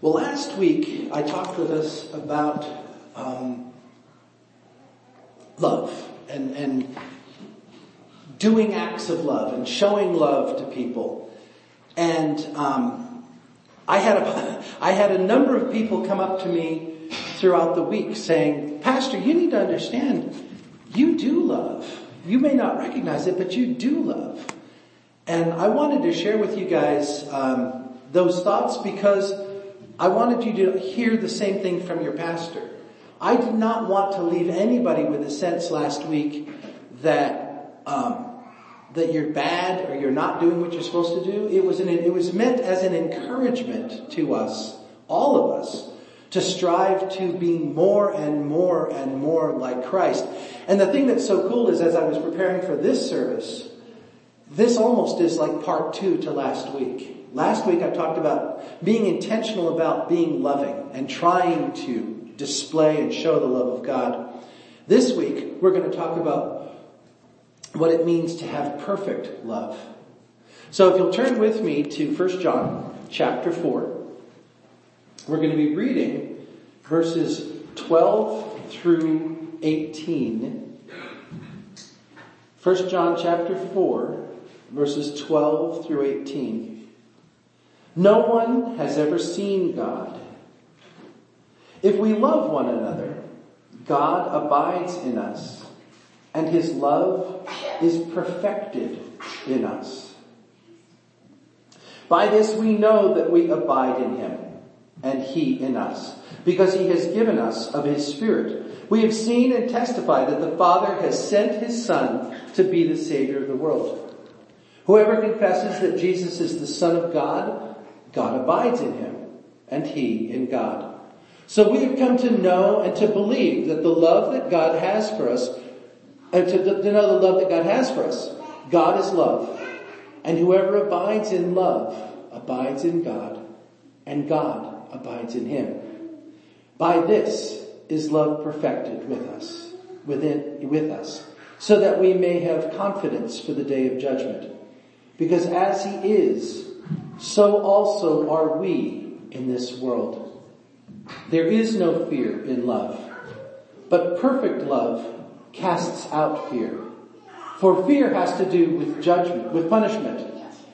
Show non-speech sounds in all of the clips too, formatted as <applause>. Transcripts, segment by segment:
Well, last week I talked with us about um, love and, and doing acts of love and showing love to people. And um, I had a <laughs> I had a number of people come up to me throughout the week saying, "Pastor, you need to understand, you do love. You may not recognize it, but you do love." And I wanted to share with you guys um, those thoughts because I wanted you to hear the same thing from your pastor. I did not want to leave anybody with a sense last week that um, that you're bad or you're not doing what you're supposed to do. It was an, it was meant as an encouragement to us, all of us, to strive to be more and more and more like Christ. And the thing that's so cool is as I was preparing for this service, this almost is like part two to last week. Last week I talked about being intentional about being loving and trying to display and show the love of God. This week we're going to talk about what it means to have perfect love. So if you'll turn with me to 1 John chapter 4, we're going to be reading verses 12 through 18. 1 John chapter 4, verses 12 through 18. No one has ever seen God. If we love one another, God abides in us, and his love is perfected in us. By this we know that we abide in him, and he in us, because he has given us of his Spirit. We have seen and testified that the Father has sent his Son to be the Savior of the world. Whoever confesses that Jesus is the Son of God God abides in him, and he in God. So we have come to know and to believe that the love that God has for us, and to, to know the love that God has for us, God is love. And whoever abides in love abides in God, and God abides in him. By this is love perfected with us, within, with us, so that we may have confidence for the day of judgment. Because as he is, so also are we in this world. There is no fear in love, but perfect love casts out fear. For fear has to do with judgment, with punishment,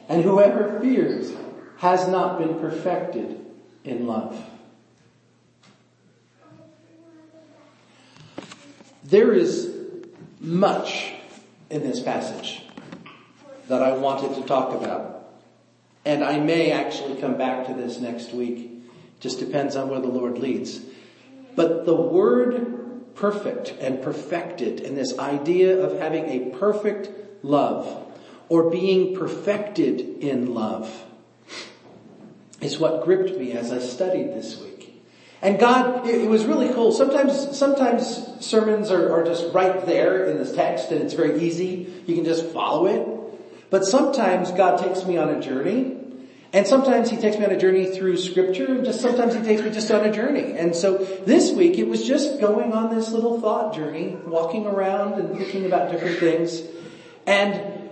and whoever fears has not been perfected in love. There is much in this passage that I wanted to talk about. And I may actually come back to this next week. Just depends on where the Lord leads. But the word perfect and perfected and this idea of having a perfect love or being perfected in love is what gripped me as I studied this week. And God, it, was really cool. Sometimes, sometimes sermons are, are just right there in this text and it's very easy. You can just follow it. But sometimes God takes me on a journey and sometimes he takes me on a journey through scripture and just sometimes he takes me just on a journey. And so this week it was just going on this little thought journey, walking around and thinking about different things. And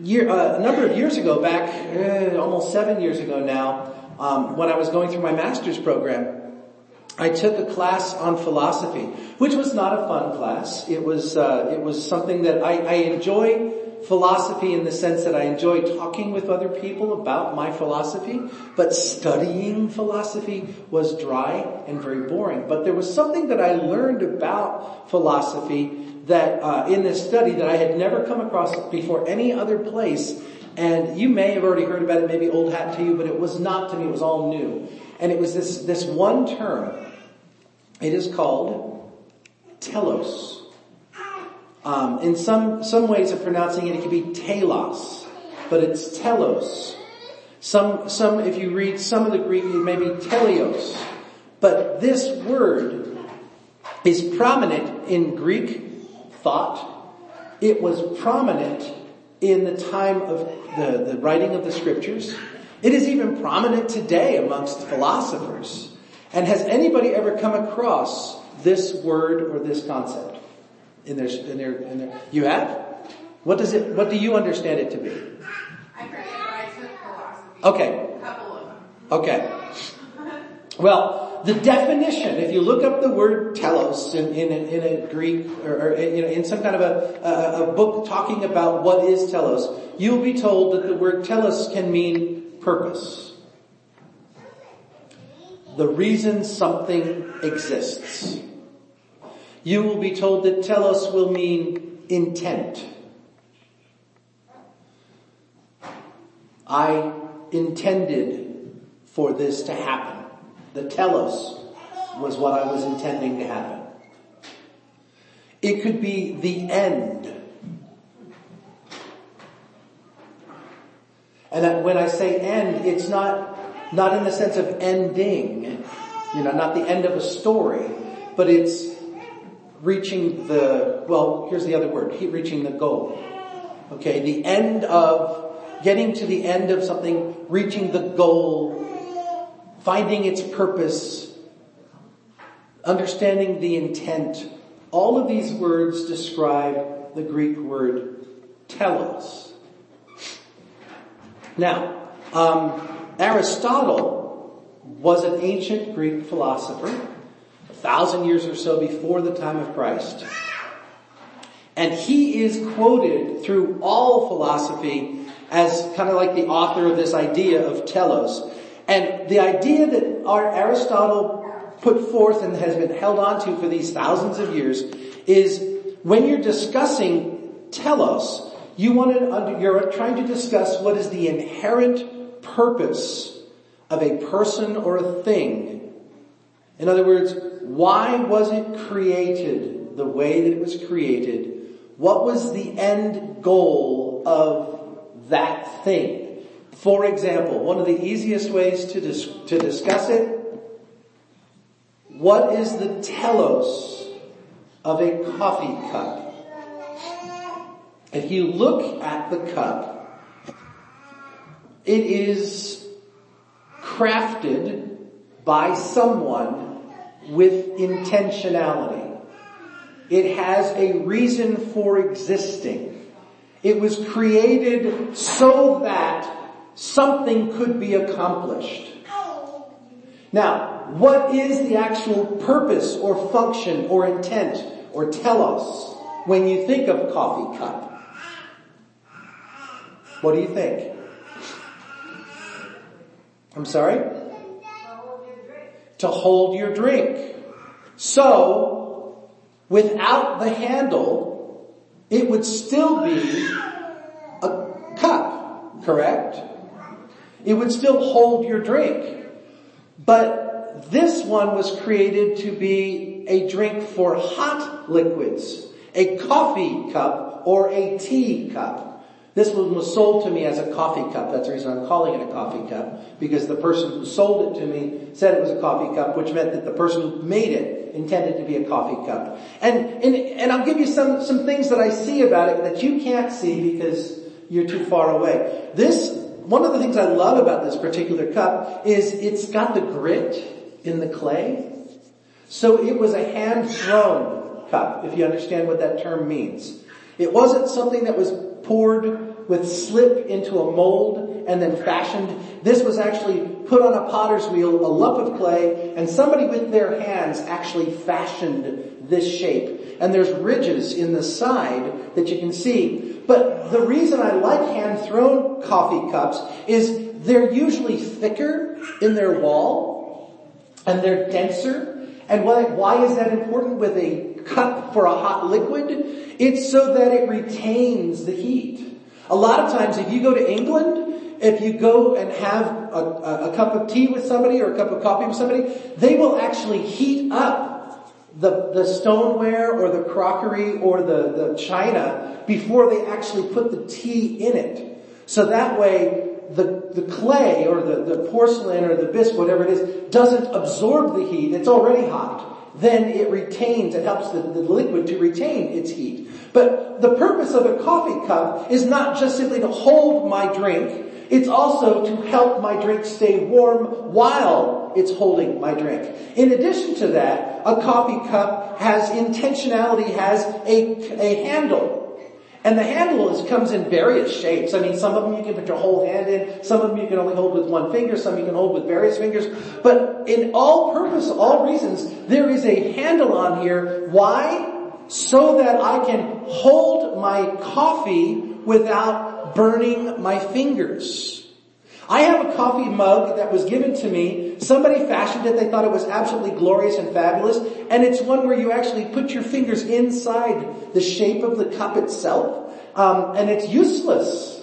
year, uh, a number of years ago, back uh, almost seven years ago now, um, when I was going through my master's program, I took a class on philosophy, which was not a fun class. It was uh, it was something that I, I enjoy philosophy in the sense that I enjoy talking with other people about my philosophy, but studying philosophy was dry and very boring. But there was something that I learned about philosophy that uh, in this study that I had never come across before any other place. And you may have already heard about it, maybe old hat to you, but it was not to me, it was all new. And it was this, this one term. It is called telos. Um, in some, some ways of pronouncing it, it could be telos, but it's telos. Some, some, if you read some of the Greek, it may be teleos. But this word is prominent in Greek thought. It was prominent in the time of the, the writing of the scriptures. It is even prominent today amongst philosophers. And has anybody ever come across this word or this concept? In their, in their, in their, you have? What does it, what do you understand it to be? I forget, I took philosophy. Okay. A couple of them. Okay. Well, the definition, if you look up the word telos in, in, a, in a Greek or, or you know, in some kind of a, a, a book talking about what is telos, you'll be told that the word telos can mean purpose. The reason something exists. You will be told that telos will mean intent. I intended for this to happen. The telos was what I was intending to happen. It could be the end. And when I say end, it's not, not in the sense of ending, you know, not the end of a story, but it's reaching the, well, here's the other word, reaching the goal. Okay, the end of, getting to the end of something, reaching the goal, finding its purpose, understanding the intent. All of these words describe the Greek word telos. Now, um, Aristotle was an ancient Greek philosopher thousand years or so before the time of Christ. And he is quoted through all philosophy as kind of like the author of this idea of telos. And the idea that Aristotle put forth and has been held onto for these thousands of years is when you're discussing telos, you want to, you're trying to discuss what is the inherent purpose of a person or a thing. In other words, why was it created the way that it was created? What was the end goal of that thing? For example, one of the easiest ways to, dis- to discuss it, what is the telos of a coffee cup? If you look at the cup, it is crafted by someone with intentionality. It has a reason for existing. It was created so that something could be accomplished. Now, what is the actual purpose or function or intent or telos when you think of coffee cup? What do you think? I'm sorry? To hold your drink. So, without the handle, it would still be a cup, correct? It would still hold your drink. But this one was created to be a drink for hot liquids, a coffee cup or a tea cup. This one was sold to me as a coffee cup. That's the reason I'm calling it a coffee cup. Because the person who sold it to me said it was a coffee cup, which meant that the person who made it intended to be a coffee cup. And, and, and I'll give you some, some things that I see about it that you can't see because you're too far away. This, one of the things I love about this particular cup is it's got the grit in the clay. So it was a hand thrown cup, if you understand what that term means. It wasn't something that was poured with slip into a mold and then fashioned. This was actually put on a potter's wheel, a lump of clay, and somebody with their hands actually fashioned this shape. And there's ridges in the side that you can see. But the reason I like hand thrown coffee cups is they're usually thicker in their wall and they're denser. And why, why is that important with a cup for a hot liquid? It's so that it retains the heat. A lot of times if you go to England, if you go and have a, a, cup of tea with somebody or a cup of coffee with somebody, they will actually heat up the, the stoneware or the crockery or the, the china before they actually put the tea in it. So that way the, the clay or the, the porcelain or the bisque, whatever it is, doesn't absorb the heat. It's already hot then it retains, it helps the, the liquid to retain its heat. But the purpose of a coffee cup is not just simply to hold my drink, it's also to help my drink stay warm while it's holding my drink. In addition to that, a coffee cup has intentionality, has a, a handle. And the handle is, comes in various shapes. I mean, some of them you can put your whole hand in, some of them you can only hold with one finger, some you can hold with various fingers. But in all purpose, all reasons, there is a handle on here. Why? So that I can hold my coffee without burning my fingers. I have a coffee mug that was given to me. Somebody fashioned it. They thought it was absolutely glorious and fabulous. And it's one where you actually put your fingers inside the shape of the cup itself. Um, and it's useless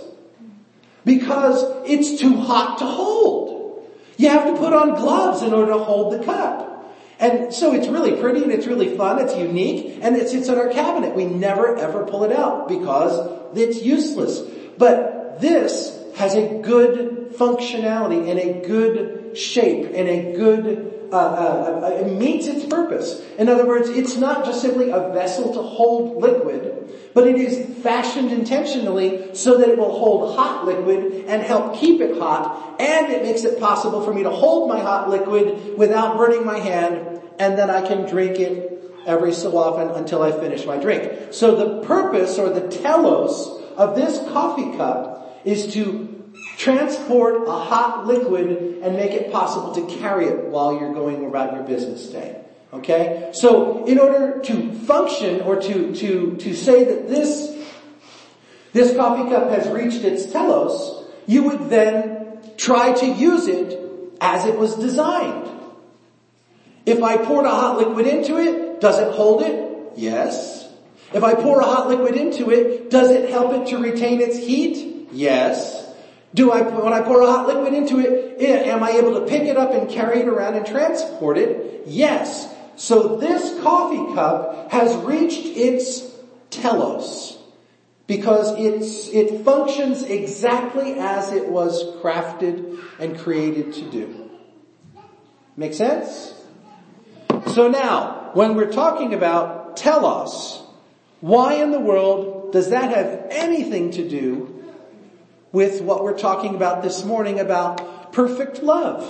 because it's too hot to hold. You have to put on gloves in order to hold the cup. And so it's really pretty and it's really fun, it's unique, and it sits in our cabinet. We never ever pull it out because it's useless. But this has a good functionality and a good shape and a good, uh, uh, uh, it meets its purpose. In other words, it's not just simply a vessel to hold liquid, but it is fashioned intentionally so that it will hold hot liquid and help keep it hot, and it makes it possible for me to hold my hot liquid without burning my hand, and then I can drink it every so often until I finish my drink. So the purpose or the telos of this coffee cup is to transport a hot liquid and make it possible to carry it while you're going about your business day. Okay? So in order to function or to, to, to say that this, this coffee cup has reached its telos, you would then try to use it as it was designed. If I poured a hot liquid into it, does it hold it? Yes. If I pour a hot liquid into it, does it help it to retain its heat? Yes. Do I, when I pour a hot liquid into it, eh, am I able to pick it up and carry it around and transport it? Yes. So this coffee cup has reached its telos because it's, it functions exactly as it was crafted and created to do. Make sense? So now, when we're talking about telos, why in the world does that have anything to do with what we're talking about this morning about perfect love?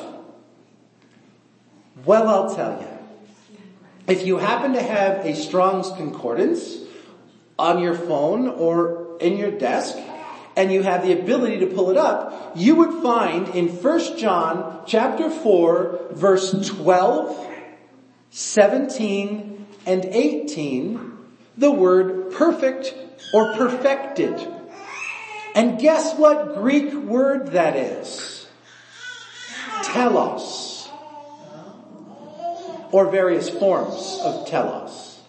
Well, I'll tell you. If you happen to have a Strong's Concordance on your phone or in your desk, and you have the ability to pull it up, you would find in 1 John chapter 4 verse 12, 17, and 18 the word perfect or perfected. And guess what Greek word that is? Telos. Or various forms of telos.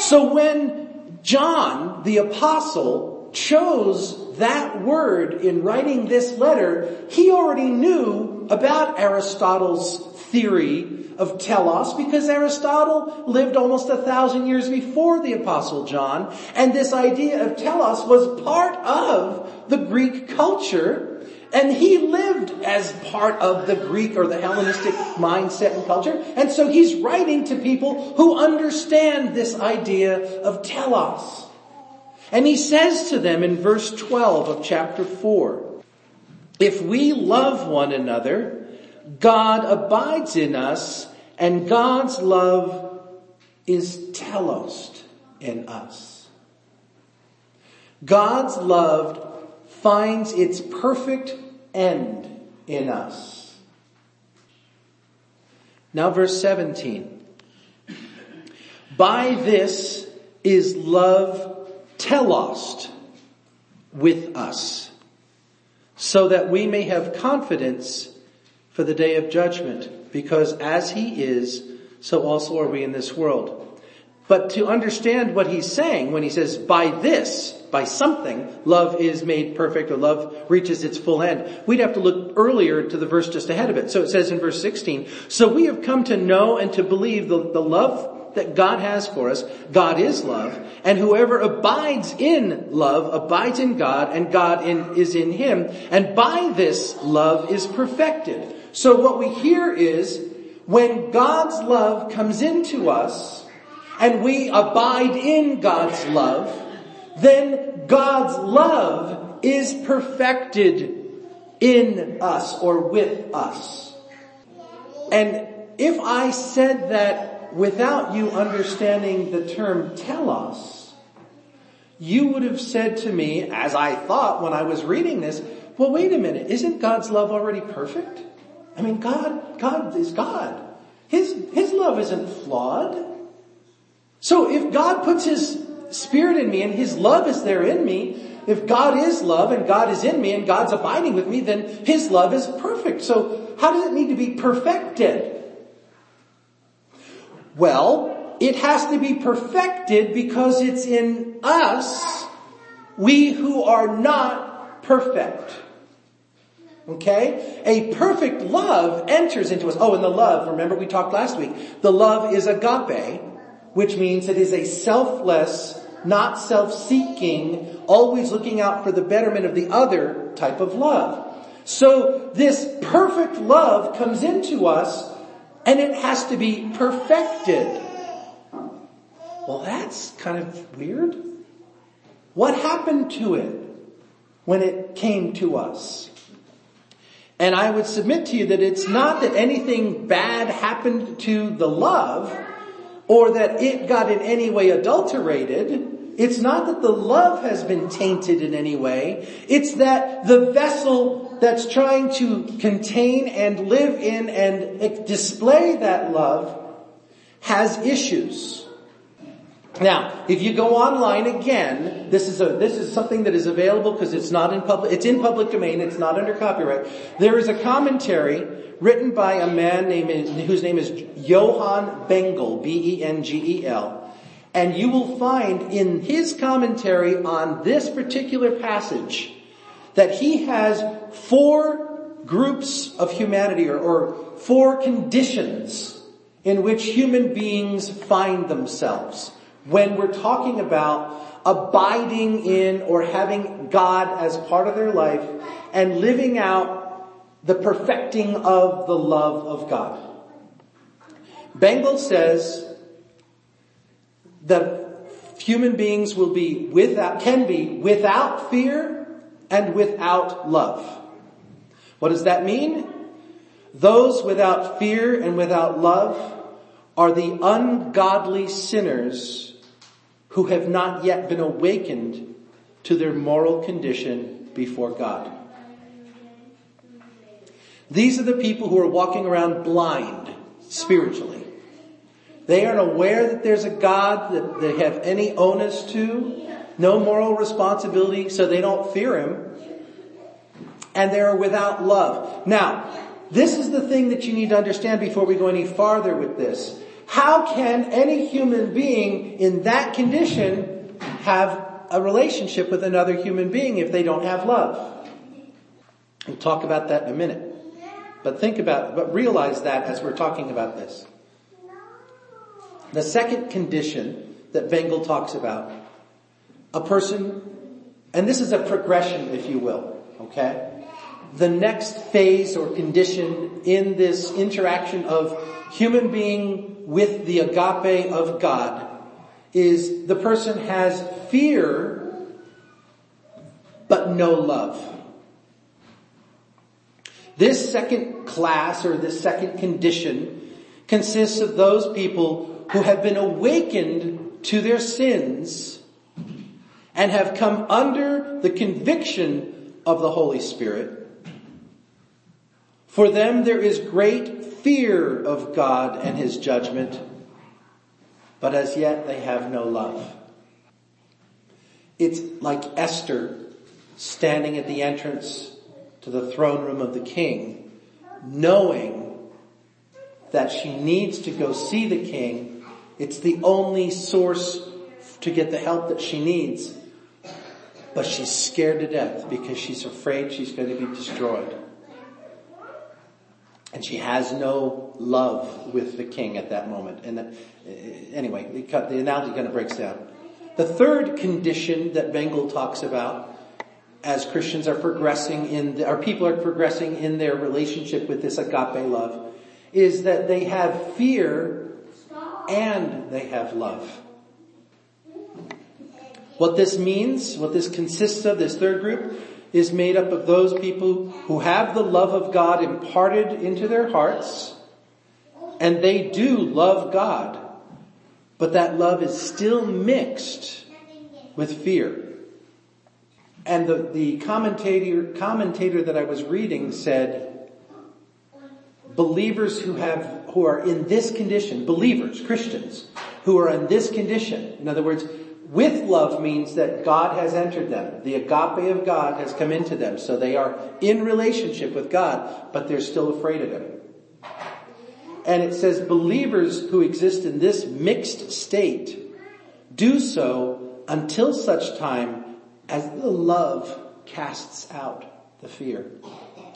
So when John, the apostle, chose that word in writing this letter, he already knew about Aristotle's theory of telos because Aristotle lived almost a thousand years before the apostle John and this idea of telos was part of the Greek culture and he lived as part of the Greek or the Hellenistic mindset and culture and so he's writing to people who understand this idea of telos. And he says to them in verse 12 of chapter 4, if we love one another, God abides in us and God's love is telos in us. God's love finds its perfect end in us. Now verse 17. By this is love telos with us, so that we may have confidence for the day of judgment, because as he is, so also are we in this world. But to understand what he's saying when he says, by this, by something, love is made perfect or love reaches its full end, we'd have to look earlier to the verse just ahead of it. So it says in verse 16, so we have come to know and to believe the, the love that God has for us. God is love, and whoever abides in love abides in God, and God in, is in him. And by this love is perfected. So what we hear is when God's love comes into us and we abide in God's love, then God's love is perfected in us or with us. And if I said that without you understanding the term telos, you would have said to me, as I thought when I was reading this, well wait a minute, isn't God's love already perfect? I mean God, God is God. His, His love isn't flawed. So if God puts His Spirit in me and His love is there in me, if God is love and God is in me and God's abiding with me, then His love is perfect. So how does it need to be perfected? Well, it has to be perfected because it's in us, we who are not perfect. Okay? A perfect love enters into us. Oh, and the love, remember we talked last week. The love is agape, which means it is a selfless, not self-seeking, always looking out for the betterment of the other type of love. So this perfect love comes into us and it has to be perfected. Well, that's kind of weird. What happened to it when it came to us? And I would submit to you that it's not that anything bad happened to the love or that it got in any way adulterated. It's not that the love has been tainted in any way. It's that the vessel that's trying to contain and live in and display that love has issues. Now, if you go online again, this is a, this is something that is available because it's not in public, it's in public domain, it's not under copyright. There is a commentary written by a man named, whose name is Johann Bengel, B-E-N-G-E-L. And you will find in his commentary on this particular passage that he has four groups of humanity or, or four conditions in which human beings find themselves when we're talking about abiding in or having God as part of their life and living out the perfecting of the love of God. Bengel says that human beings will be without, can be without fear and without love. What does that mean? Those without fear and without love are the ungodly sinners who have not yet been awakened to their moral condition before God. These are the people who are walking around blind spiritually. They aren't aware that there's a God that they have any onus to, no moral responsibility, so they don't fear Him. And they are without love. Now, this is the thing that you need to understand before we go any farther with this. How can any human being in that condition have a relationship with another human being if they don't have love? We'll talk about that in a minute. But think about, but realize that as we're talking about this. The second condition that Bengel talks about, a person, and this is a progression if you will, okay? The next phase or condition in this interaction of human being with the agape of God is the person has fear but no love. This second class or this second condition consists of those people who have been awakened to their sins and have come under the conviction of the Holy Spirit. For them there is great fear of God and His judgment, but as yet they have no love. It's like Esther standing at the entrance to the throne room of the king, knowing that she needs to go see the king it's the only source to get the help that she needs. But she's scared to death because she's afraid she's going to be destroyed. And she has no love with the king at that moment. And anyway, the analogy kind of breaks down. The third condition that Bengel talks about as Christians are progressing in, our people are progressing in their relationship with this agape love is that they have fear and they have love. What this means, what this consists of, this third group, is made up of those people who have the love of God imparted into their hearts, and they do love God, but that love is still mixed with fear. And the, the commentator, commentator that I was reading said, believers who have, who are in this condition, believers, Christians, who are in this condition, in other words, with love means that God has entered them. The agape of God has come into them. So they are in relationship with God, but they're still afraid of Him. And it says believers who exist in this mixed state do so until such time as the love casts out the fear.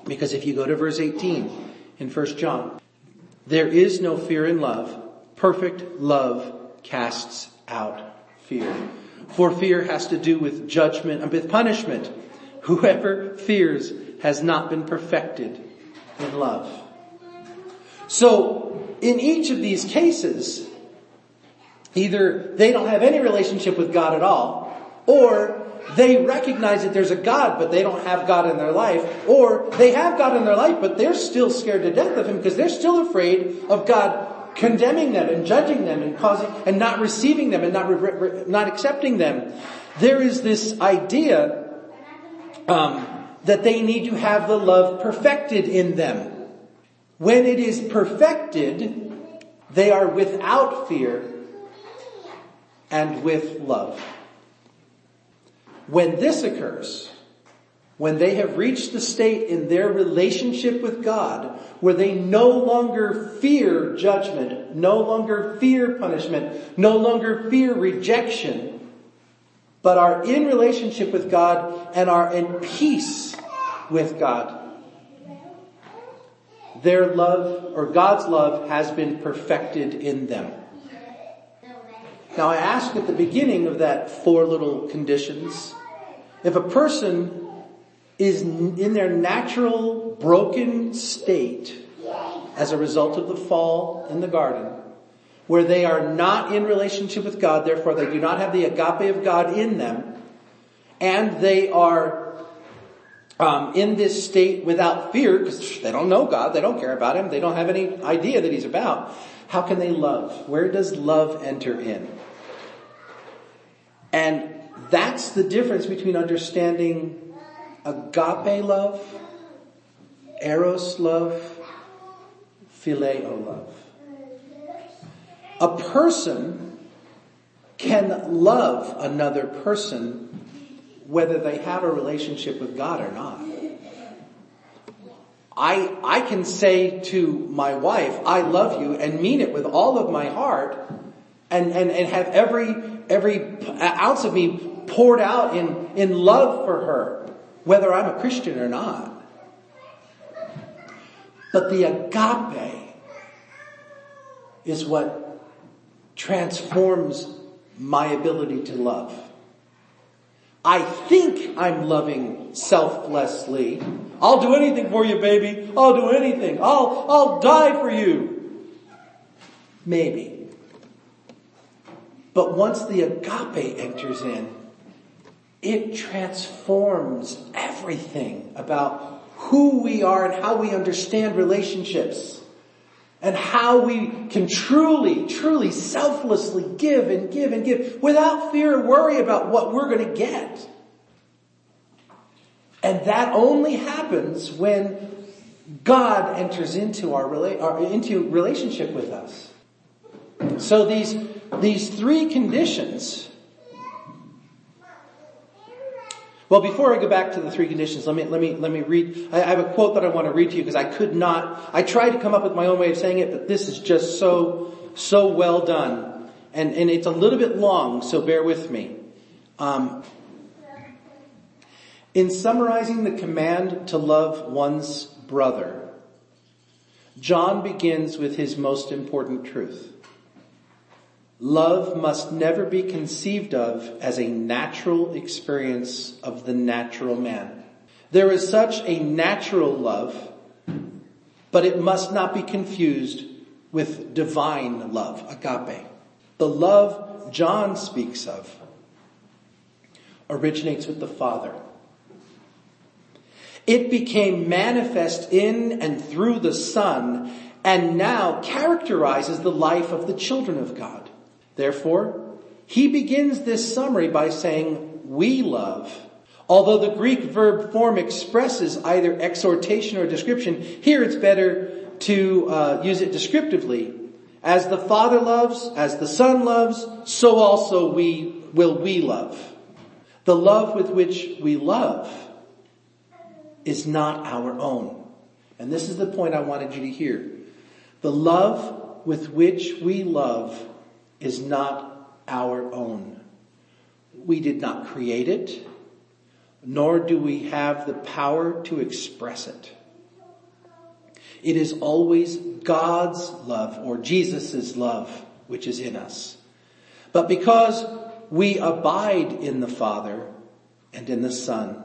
Because if you go to verse 18 in 1 John, there is no fear in love. Perfect love casts out fear. For fear has to do with judgment and with punishment. Whoever fears has not been perfected in love. So, in each of these cases, either they don't have any relationship with God at all, or they recognize that there's a God, but they don't have God in their life, or they have God in their life, but they're still scared to death of Him because they're still afraid of God condemning them and judging them and causing, and not receiving them and not, re- re- not accepting them. There is this idea, um, that they need to have the love perfected in them. When it is perfected, they are without fear and with love. When this occurs, when they have reached the state in their relationship with God where they no longer fear judgment, no longer fear punishment, no longer fear rejection, but are in relationship with God and are in peace with God. Their love or God's love has been perfected in them. Now I asked at the beginning of that four little conditions, if a person is in their natural broken state as a result of the fall in the garden, where they are not in relationship with God, therefore they do not have the agape of God in them, and they are um, in this state without fear because they don't know God, they don't care about Him, they don't have any idea that He's about. How can they love? Where does love enter in? And that's the difference between understanding agape love, eros love, phileo love. A person can love another person whether they have a relationship with God or not. I, I can say to my wife, I love you and mean it with all of my heart and, and, and have every, every ounce of me poured out in, in love for her, whether I'm a Christian or not. But the agape is what transforms my ability to love. I think I'm loving selflessly. I'll do anything for you, baby. I'll do anything. I'll, I'll die for you. Maybe. But once the agape enters in, it transforms everything about who we are and how we understand relationships and how we can truly, truly selflessly give and give and give without fear or worry about what we're going to get. And that only happens when God enters into our, our uh, into relationship with us. So these, these three conditions Well, before I go back to the three conditions, let me, let me, let me read, I have a quote that I want to read to you because I could not, I tried to come up with my own way of saying it, but this is just so, so well done. And, and it's a little bit long, so bear with me. Um, in summarizing the command to love one's brother, John begins with his most important truth. Love must never be conceived of as a natural experience of the natural man. There is such a natural love, but it must not be confused with divine love, agape. The love John speaks of originates with the Father. It became manifest in and through the Son and now characterizes the life of the children of God. Therefore, He begins this summary by saying, we love. Although the Greek verb form expresses either exhortation or description, here it's better to uh, use it descriptively. As the Father loves, as the Son loves, so also we will we love. The love with which we love is not our own. And this is the point I wanted you to hear. The love with which we love is not our own. We did not create it, nor do we have the power to express it. It is always God's love or Jesus' love which is in us. But because we abide in the Father and in the Son,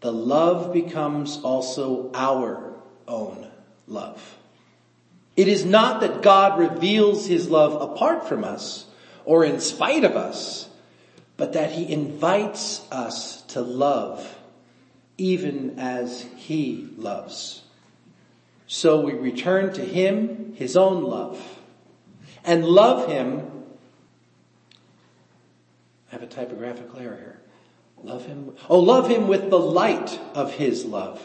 the love becomes also our own love. It is not that God reveals his love apart from us or in spite of us, but that he invites us to love even as he loves. So we return to him, his own love, and love him. I have a typographical error here. Love him. Oh, love him with the light of his love.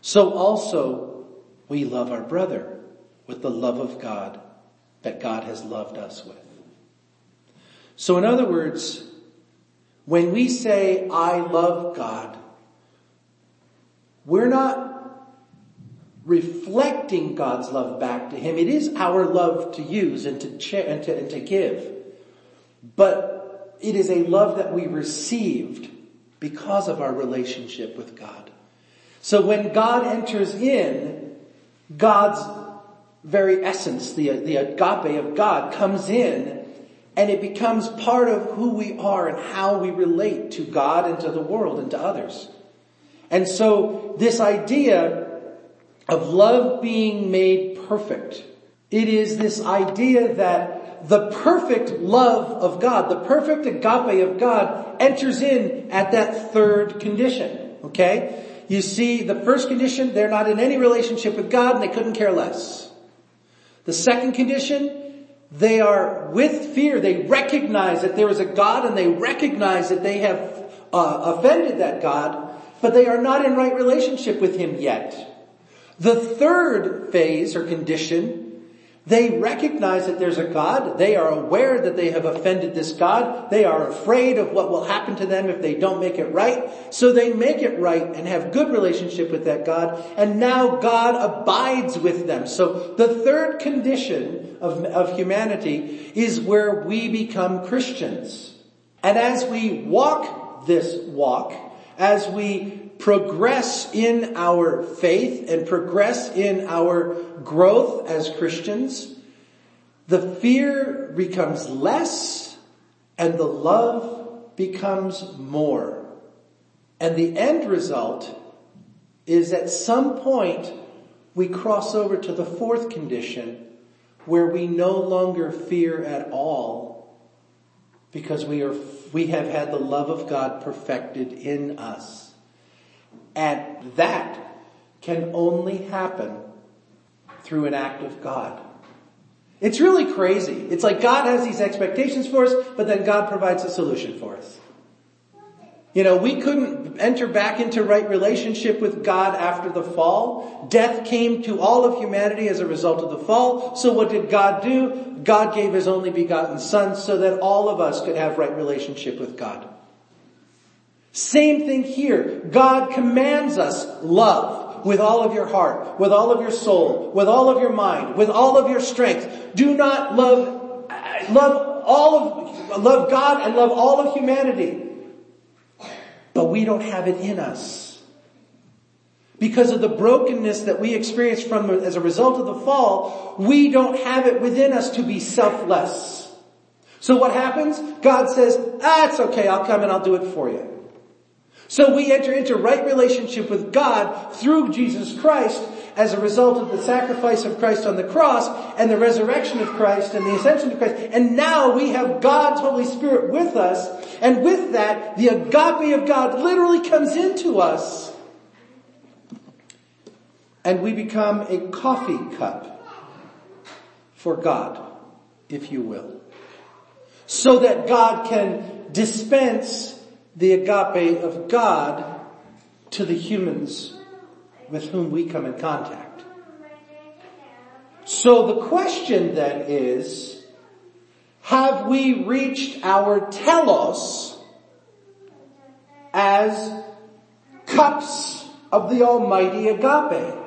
So also we love our brother with the love of God that God has loved us with. So in other words, when we say, I love God, we're not reflecting God's love back to Him. It is our love to use and to, and to, and to give. But it is a love that we received because of our relationship with God. So when God enters in, God's very essence, the, the agape of God comes in and it becomes part of who we are and how we relate to God and to the world and to others. And so this idea of love being made perfect, it is this idea that the perfect love of God, the perfect agape of God enters in at that third condition. Okay? You see, the first condition, they're not in any relationship with God and they couldn't care less. The second condition, they are with fear. They recognize that there is a God and they recognize that they have uh, offended that God, but they are not in right relationship with Him yet. The third phase or condition they recognize that there's a God. They are aware that they have offended this God. They are afraid of what will happen to them if they don't make it right. So they make it right and have good relationship with that God. And now God abides with them. So the third condition of, of humanity is where we become Christians. And as we walk this walk, as we progress in our faith and progress in our growth as Christians, the fear becomes less and the love becomes more. And the end result is at some point we cross over to the fourth condition where we no longer fear at all because we are, we have had the love of God perfected in us. And that can only happen through an act of God. It's really crazy. It's like God has these expectations for us, but then God provides a solution for us. You know, we couldn't enter back into right relationship with God after the fall. Death came to all of humanity as a result of the fall. So what did God do? God gave His only begotten Son so that all of us could have right relationship with God. Same thing here. God commands us love with all of your heart, with all of your soul, with all of your mind, with all of your strength. Do not love, love all of, love God and love all of humanity. But we don't have it in us. Because of the brokenness that we experience from as a result of the fall, we don't have it within us to be selfless. So what happens? God says, ah, okay, I'll come and I'll do it for you. So we enter into right relationship with God through Jesus Christ as a result of the sacrifice of Christ on the cross and the resurrection of Christ and the ascension of Christ. And now we have God's Holy Spirit with us. And with that, the agape of God literally comes into us. And we become a coffee cup for God, if you will. so that God can dispense the agape of God to the humans with whom we come in contact. So the question then is, have we reached our telos as cups of the Almighty agape?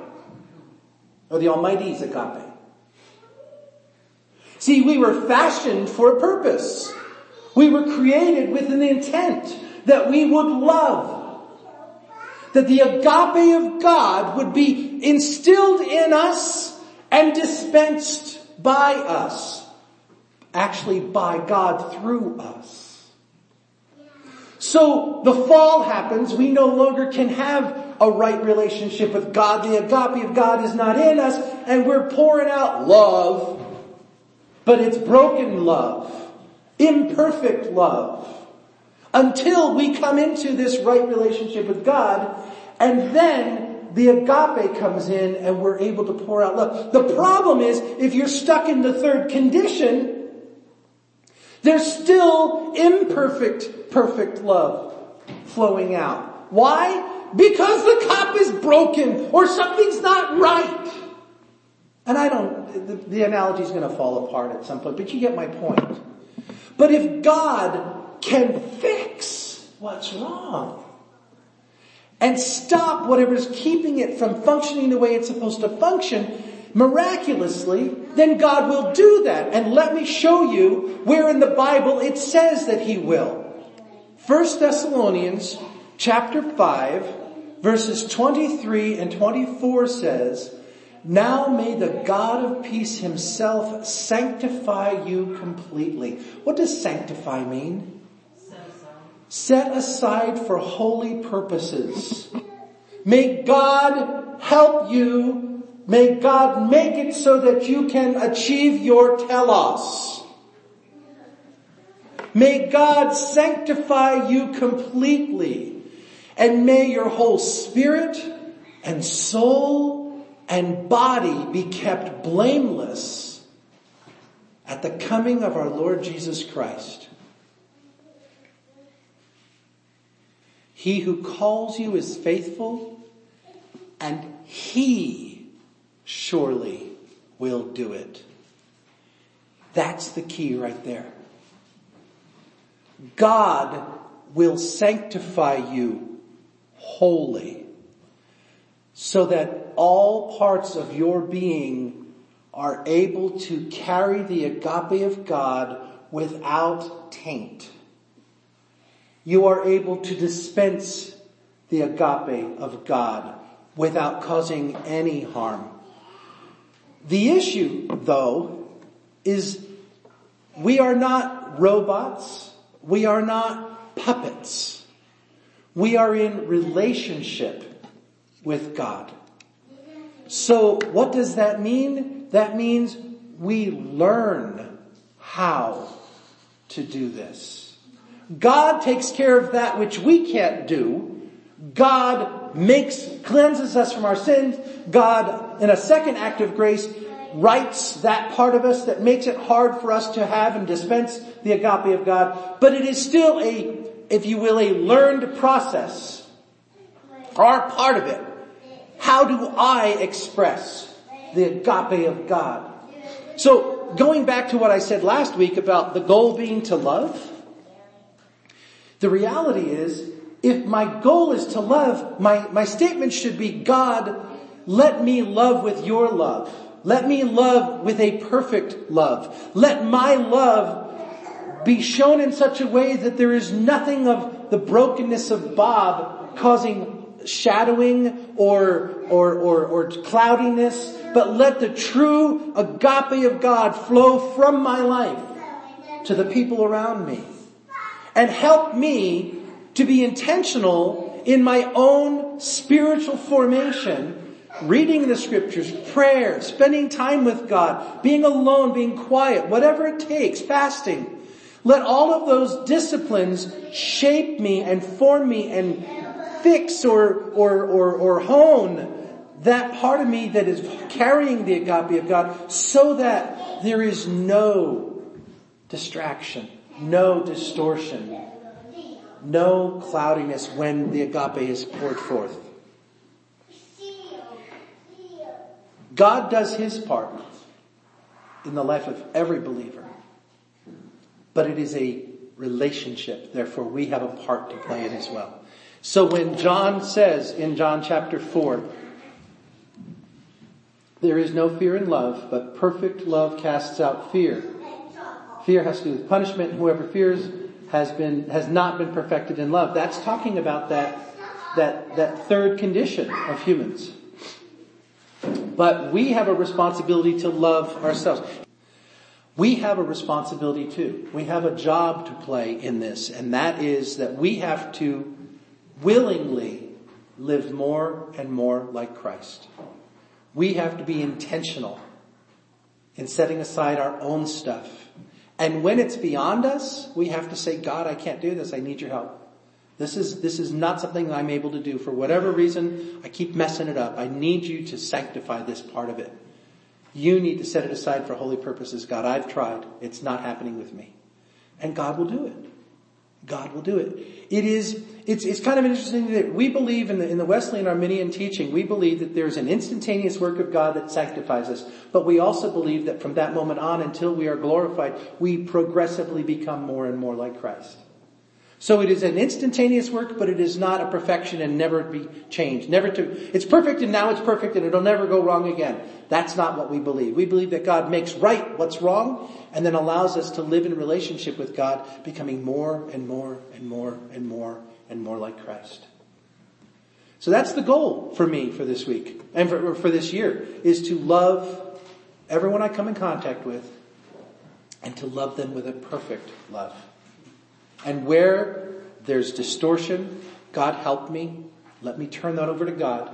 Or the Almighty's agape? See, we were fashioned for a purpose. We were created with an intent that we would love. That the agape of God would be instilled in us and dispensed by us. Actually by God through us. So the fall happens, we no longer can have a right relationship with God. The agape of God is not in us and we're pouring out love, but it's broken love, imperfect love until we come into this right relationship with God and then the agape comes in and we're able to pour out love. The problem is if you're stuck in the third condition, there's still imperfect, perfect love flowing out. Why? Because the cup is broken or something's not right. And I don't, the, the analogy is going to fall apart at some point, but you get my point. But if God can fix what's wrong and stop whatever's keeping it from functioning the way it's supposed to function miraculously, then God will do that. And let me show you where in the Bible it says that He will. 1 Thessalonians chapter 5 verses 23 and 24 says, now may the God of peace himself sanctify you completely. What does sanctify mean? Set aside for holy purposes. May God help you. May God make it so that you can achieve your telos. May God sanctify you completely and may your whole spirit and soul and body be kept blameless at the coming of our Lord Jesus Christ. He who calls you is faithful and he surely will do it. That's the key right there. God will sanctify you wholly so that all parts of your being are able to carry the agape of God without taint you are able to dispense the agape of God without causing any harm. The issue, though, is we are not robots. We are not puppets. We are in relationship with God. So what does that mean? That means we learn how to do this. God takes care of that which we can't do. God makes, cleanses us from our sins. God, in a second act of grace, rights that part of us that makes it hard for us to have and dispense the agape of God. But it is still a, if you will, a learned process. Our part of it. How do I express the agape of God? So going back to what I said last week about the goal being to love, the reality is, if my goal is to love, my, my statement should be, God, let me love with your love. Let me love with a perfect love. Let my love be shown in such a way that there is nothing of the brokenness of Bob causing shadowing or, or, or, or cloudiness, but let the true agape of God flow from my life to the people around me and help me to be intentional in my own spiritual formation, reading the scriptures, prayer, spending time with God, being alone, being quiet, whatever it takes, fasting. Let all of those disciplines shape me and form me and fix or, or, or, or hone that part of me that is carrying the agape of God so that there is no distraction no distortion, no cloudiness when the agape is poured forth. God does his part in the life of every believer. But it is a relationship, therefore we have a part to play in as well. So when John says in John chapter 4, there is no fear in love, but perfect love casts out fear. Fear has to do with punishment, and whoever fears has been, has not been perfected in love. That's talking about that, that, that third condition of humans. But we have a responsibility to love ourselves. We have a responsibility too. We have a job to play in this, and that is that we have to willingly live more and more like Christ. We have to be intentional in setting aside our own stuff. And when it's beyond us, we have to say, God, I can't do this. I need your help. This is, this is not something I'm able to do. For whatever reason, I keep messing it up. I need you to sanctify this part of it. You need to set it aside for holy purposes. God, I've tried. It's not happening with me. And God will do it. God will do it. It is, it's, it's kind of interesting that we believe in the, in the Wesleyan Arminian teaching, we believe that there's an instantaneous work of God that sanctifies us, but we also believe that from that moment on until we are glorified, we progressively become more and more like Christ. So it is an instantaneous work, but it is not a perfection and never be changed. Never to, it's perfect and now it's perfect and it'll never go wrong again. That's not what we believe. We believe that God makes right what's wrong and then allows us to live in relationship with God, becoming more and more and more and more and more like Christ. So that's the goal for me for this week and for, for this year is to love everyone I come in contact with and to love them with a perfect love. And where there's distortion, God help me. Let me turn that over to God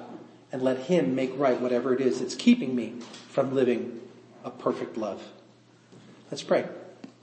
and let Him make right whatever it is that's keeping me from living a perfect love. Let's pray.